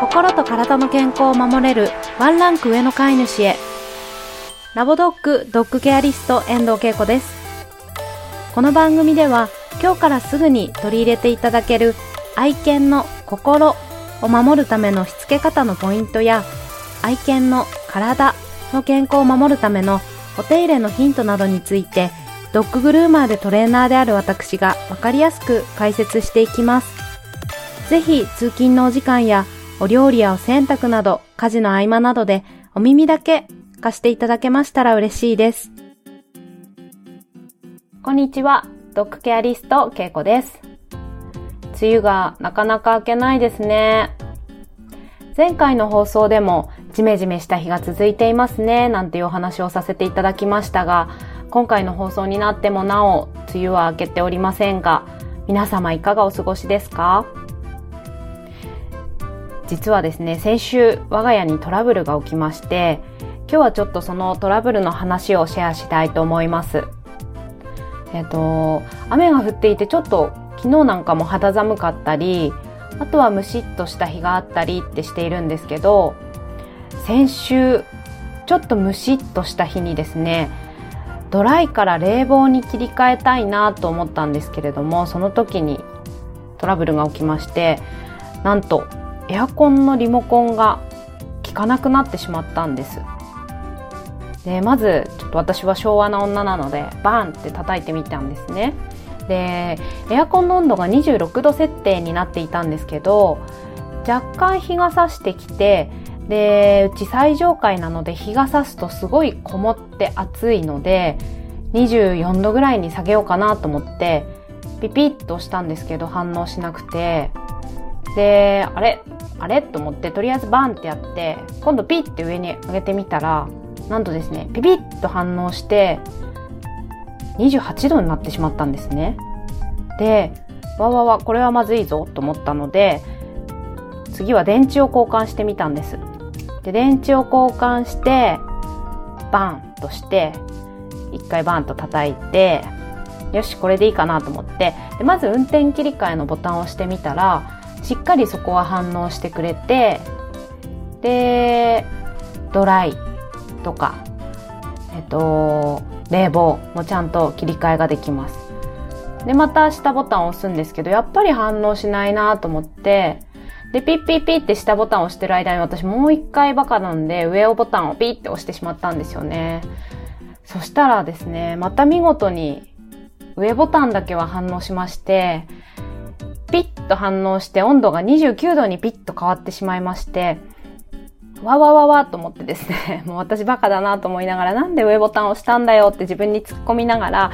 心と体の健康を守れるワンランク上の飼い主へラボドッグドッグケアリスト遠藤恵子ですこの番組では今日からすぐに取り入れていただける愛犬の心を守るためのしつけ方のポイントや愛犬の体の健康を守るためのお手入れのヒントなどについてドッググルーマーでトレーナーである私がわかりやすく解説していきます。ぜひ通勤のお時間やお料理やお洗濯など家事の合間などでお耳だけ貸していただけましたら嬉しいです。こんにちは、ドッグケアリストけいこです。梅雨がなかなか明けないですね。前回の放送でもジメジメした日が続いていますねなんていうお話をさせていただきましたが今回の放送になってもなお梅雨は明けておりませんが皆様いかがお過ごしですか？実はですね先週我が家にトラブルが起きまして今日はちょっとそのトラブルの話をシェアしたいと思います。えっ、と雨が降っていてちょっと昨日なんかも肌寒かったりあとはムシッとした日があったりってしているんですけど先週ちょっとムシッとした日にですねドライから冷房に切り替えたいなと思ったんですけれどもその時にトラブルが起きましてなんとエアコンのリモコンが効かなくなってしまったんです。でまずちょっと私は昭和な女なのでバーンって叩いてみたんですね。でエアコンの温度が26度設定になっていたんですけど若干日が差してきてでうち最上階なので日が差すとすごいこもって暑いので24度ぐらいに下げようかなと思ってピピッとしたんですけど反応しなくて。であれ？あれ？と思ってとりあえずバンってやって今度ピッて上に上げてみたらなんとですねピピッと反応して28度になってしまったんですね。でわわわこれはまずいぞと思ったので次は電池を交換してみたんです。で電池を交換してバンとして一回バンと叩いてよしこれでいいかなと思って。でまず運転切り替えのボタンを押してみたらしっかりそこは反応してくれてでドライとかえっと冷房もちゃんと切り替えができます。でまた下ボタンを押すんですけどやっぱり反応しないなと思ってでピッピッピッって下ボタンを押してる間に私もう一回バカなんで上をボタンをピッて押してしまったんですよね。そしたらですねまた見事に上ボタンだけは反応しましてピッと反応して温度が29度にピッと変わってしまいまして、わわわわと思ってですね、もう私バカだなと思いながら、なんで上ボタンを押したんだよって自分に突っ込みながら、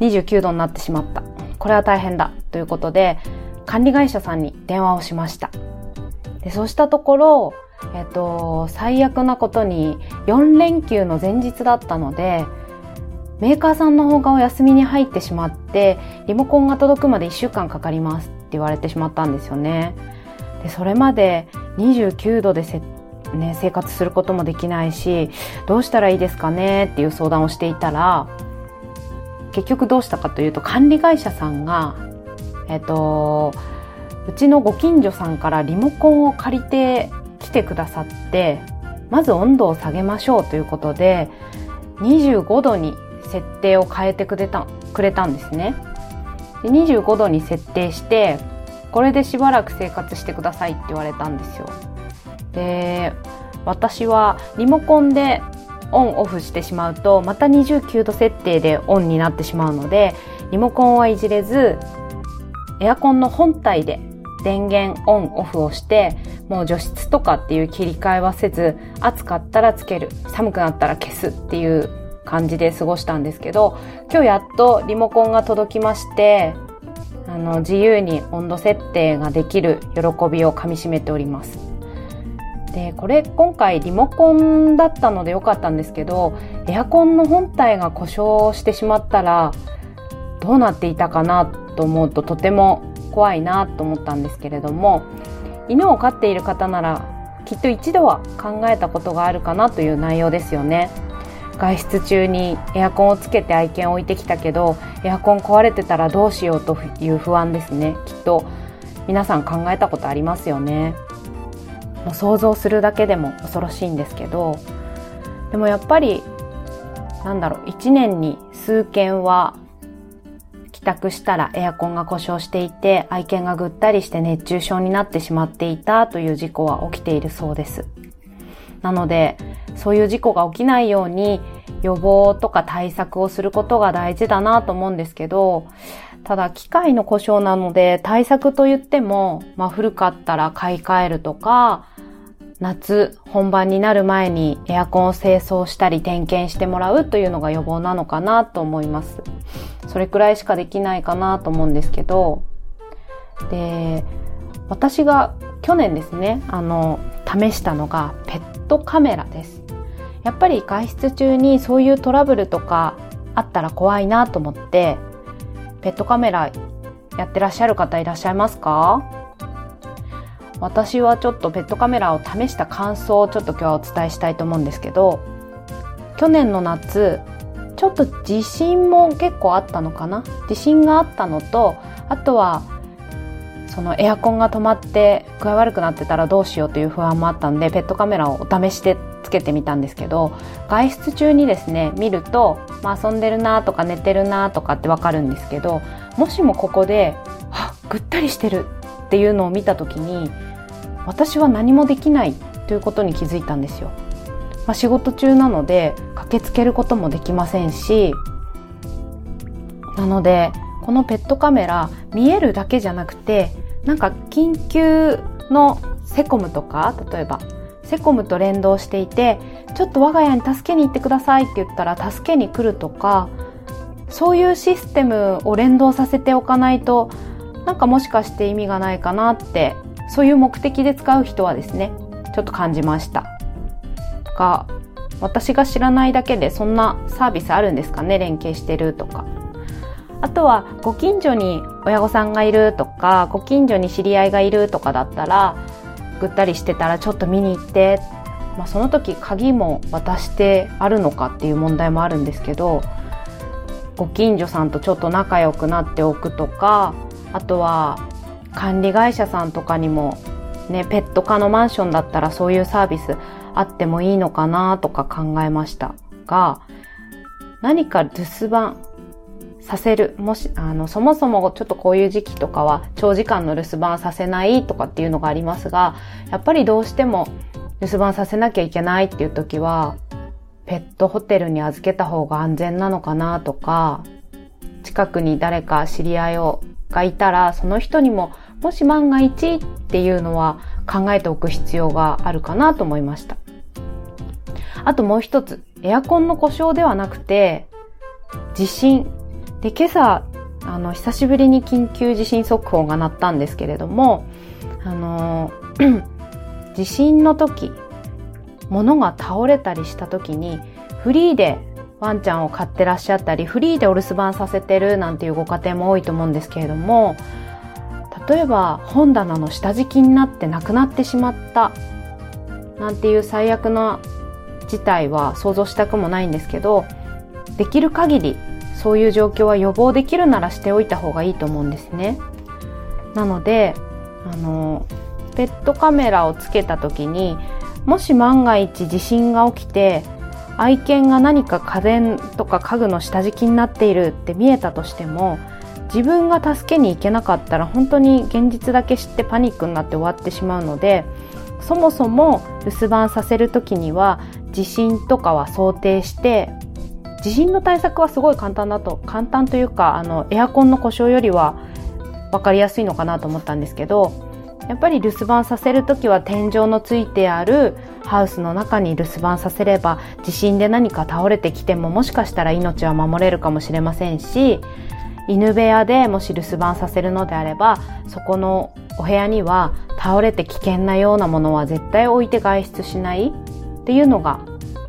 29度になってしまった。これは大変だ。ということで、管理会社さんに電話をしました。でそうしたところ、えっと、最悪なことに4連休の前日だったので、メーカーさんの方がお休みに入ってしまって、リモコンが届くまで1週間かかりますって言われてしまったんですよね。でそれまで29度でせ、ね、生活することもできないしどうしたらいいですかね？っていう相談をしていたら結局どうしたかというと管理会社さんがえっとうちのご近所さんからリモコンを借りてきてくださってまず温度を下げましょうということで25度に設定を変えてくれたくれたんですね。で25度に設定してこれでしばらく生活してくださいって言われたんですよ。で私はリモコンでオンオフしてしまうとまた29度設定でオンになってしまうのでリモコンはいじれずエアコンの本体で電源オンオフをしてもう除湿とかっていう切り替えはせず暑かったらつける寒くなったら消すっていう感じで過ごしたんですけど、今日やっとリモコンが届きまして、あの、自由に温度設定ができる喜びをかみしめております。で、これ今回リモコンだったので良かったんですけど、エアコンの本体が故障してしまったら、どうなっていたかなと思うととても怖いなと思ったんですけれども、犬を飼っている方ならきっと一度は考えたことがあるかなという内容ですよね。外出中にエアコンをつけて愛犬を置いてきたけどエアコン壊れてたらどうしようという不安ですねきっと皆さん考えたことありますよねもう想像するだけでも恐ろしいんですけどでもやっぱりなんだろう1年に数件は帰宅したらエアコンが故障していて愛犬がぐったりして熱中症になってしまっていたという事故は起きているそうです。なのでそういう事故が起きないように予防とか対策をすることが大事だなと思うんですけどただ機械の故障なので対策と言っても、まあ、古かったら買い替えるとか夏本番になる前にエアコンを清掃したり点検してもらうというのが予防なのかなと思います。それくらいしかできないかなと思うんですけど、で、私が去年ですね、あの、試したのがペットカメラです。やっぱり外出中にそういうトラブルとかあったら怖いなと思って、ペットカメラやってらっしゃる方いらっしゃいますか？私はちょっとペットカメラを試した感想をちょっと今日はお伝えしたいと思うんですけど去年の夏ちょっと地震も結構あったのかな？地震があったのとあとはそのエアコンが止まって具合悪くなってたらどうしようという不安もあったんでペットカメラをお試しでつけてみたんですけど外出中にですね見ると、まあ、遊んでるなとか寝てるなとかってわかるんですけどもしもここで「あぐったりしてる」っていうのを見た時に私は何もできないということに気づいたんですよ。まあ、仕事中なので駆けつけることもできませんしなのでこのペットカメラ見えるだけじゃなくてなんか緊急のセコムとか例えばセコムと連動していてちょっと我が家に助けに行ってくださいって言ったら助けに来るとかそういうシステムを連動させておかないとなんかもしかして意味がないかなってそういう目的で使う人はですねちょっと感じました。が私が知らないだけでそんなサービスあるんですかね連携してるとか。あとはご近所に親御さんがいるとかご近所に知り合いがいるとかだったらぐったりしてたらちょっと見に行って、まあ、その時鍵も渡してあるのかっていう問題もあるんですけどご近所さんとちょっと仲良くなっておくとかあとは管理会社さんとかにもね、ペット科のマンションだったらそういうサービスあってもいいのかなとか考えましたが、何か留守番させる。もし、あの、そもそもちょっとこういう時期とかは長時間の留守番させないとかっていうのがありますが、やっぱりどうしても留守番させなきゃいけないっていう時は、ペットホテルに預けた方が安全なのかなとか、近くに誰か知り合いをがいたら、その人にももし万が一っていうのは考えておく必要があるかなと思いました。あともう一つ、エアコンの故障ではなくて、地震。で、今朝、あの、久しぶりに緊急地震速報が鳴ったんですけれども、あの、地震の時、物が倒れたりした時に、フリーでワンちゃんを飼ってらっしゃったり、フリーでお留守番させてるなんていうご家庭も多いと思うんですけれども、例えば本棚の下敷きになってなくなってしまったなんていう最悪な事態は想像したくもないんですけどできる限りそういう状況は予防できるならしておいた方がいいと思うんですね。なのであのペットカメラをつけた時にもし万が一地震が起きて愛犬が何か家電とか家具の下敷きになっているって見えたとしても自分が助けに行けなかったら本当に現実だけ知ってパニックになって終わってしまうのでそもそも留守番させる時には地震とかは想定して地震の対策はすごい簡単だと簡単というかあのエアコンの故障よりは分かりやすいのかなと思ったんですけどやっぱり留守番させる時は天井のついてあるハウスの中に留守番させれば地震で何か倒れてきてももしかしたら命は守れるかもしれませんし犬部屋でもし留守番させるのであればそこのお部屋には倒れて危険なようなものは絶対置いて外出しないっていうのが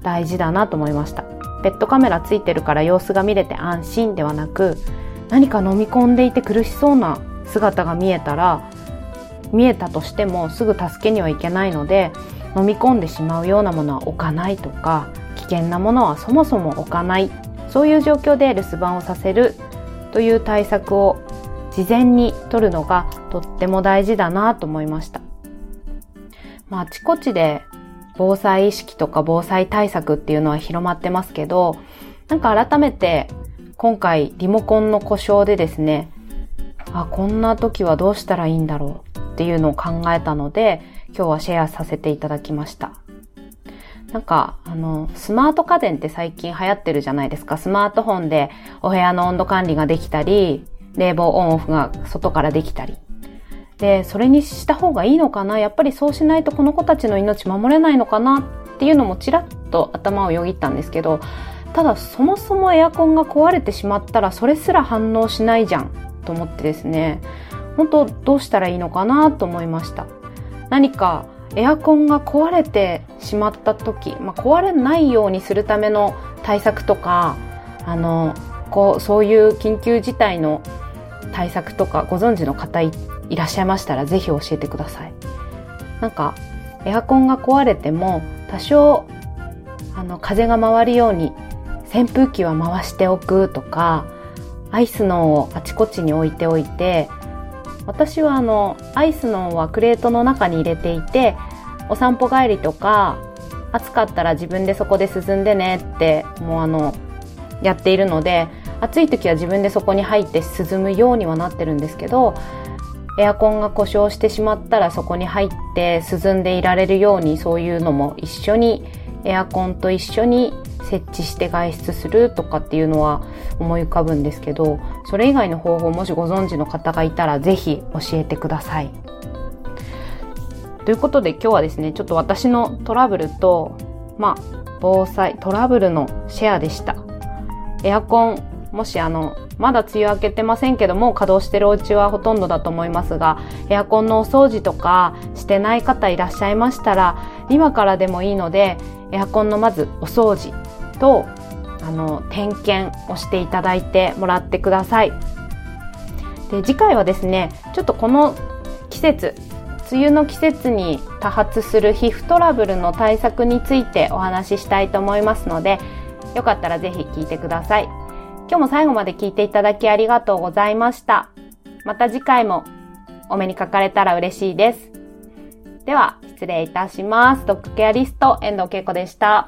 大事だなと思いました。ペットカメラついてるから様子が見れて安心ではなく何か飲み込んでいて苦しそうな姿が見えたら見えたとしてもすぐ助けにはいけないので飲み込んでしまうようなものは置かないとか危険なものはそもそも置かないそういう状況で留守番をさせるという対策を事前に取るのがとっても大事だなと思いました。まあ、あちこちで防災意識とか防災対策っていうのは広まってますけど、なんか改めて今回リモコンの故障でですね、あ、こんな時はどうしたらいいんだろうっていうのを考えたので、今日はシェアさせていただきました。なんか、あの、スマート家電って最近流行ってるじゃないですか。スマートフォンでお部屋の温度管理ができたり、冷房オンオフが外からできたり。で、それにした方がいいのかな？やっぱりそうしないとこの子たちの命守れないのかな？っていうのもちらっと頭をよぎったんですけど、ただそもそもエアコンが壊れてしまったらそれすら反応しないじゃんと思ってですね、本当どうしたらいいのかな？と思いました。何かエアコンが壊れてしまった時、まあ、壊れないようにするための対策とか、あの、こう、そういう緊急事態の対策とかご存知の方いいらっしゃいましたらぜひ教えてください。なんか、エアコンが壊れても多少、あの、風が回るように扇風機は回しておくとか、アイスノーをあちこちに置いておいて、私はあの、アイスノーはクレートの中に入れていて、お散歩帰りとか、暑かったら自分でそこで涼んでねって、もうあの、やっているので、暑い時は自分でそこに入って涼むようにはなってるんですけど、エアコンが故障してしまったらそこに入って涼んでいられるようにそういうのも一緒にエアコンと一緒に設置して外出するとかっていうのは思い浮かぶんですけど、それ以外の方法もしご存知の方がいたらぜひ教えてください。ということで今日はですね、ちょっと私のトラブルと、まあ、防災、トラブルのシェアでした。エアコン、もしあの、まだ梅雨明けてませんけども、稼働してるお家はほとんどだと思いますが、エアコンのお掃除とかしてない方いらっしゃいましたら、今からでもいいので、エアコンのまずお掃除とあの点検をしていただいてもらってください。で次回はですねちょっとこの季節梅雨の季節に多発する皮膚トラブルの対策についてお話ししたいと思いますのでよかったらぜひ聞いてください。今日も最後まで聞いていただきありがとうございました。また次回もお目にかかれたら嬉しいです。では失礼いたします。ドッグケアリスト遠藤恵子でした。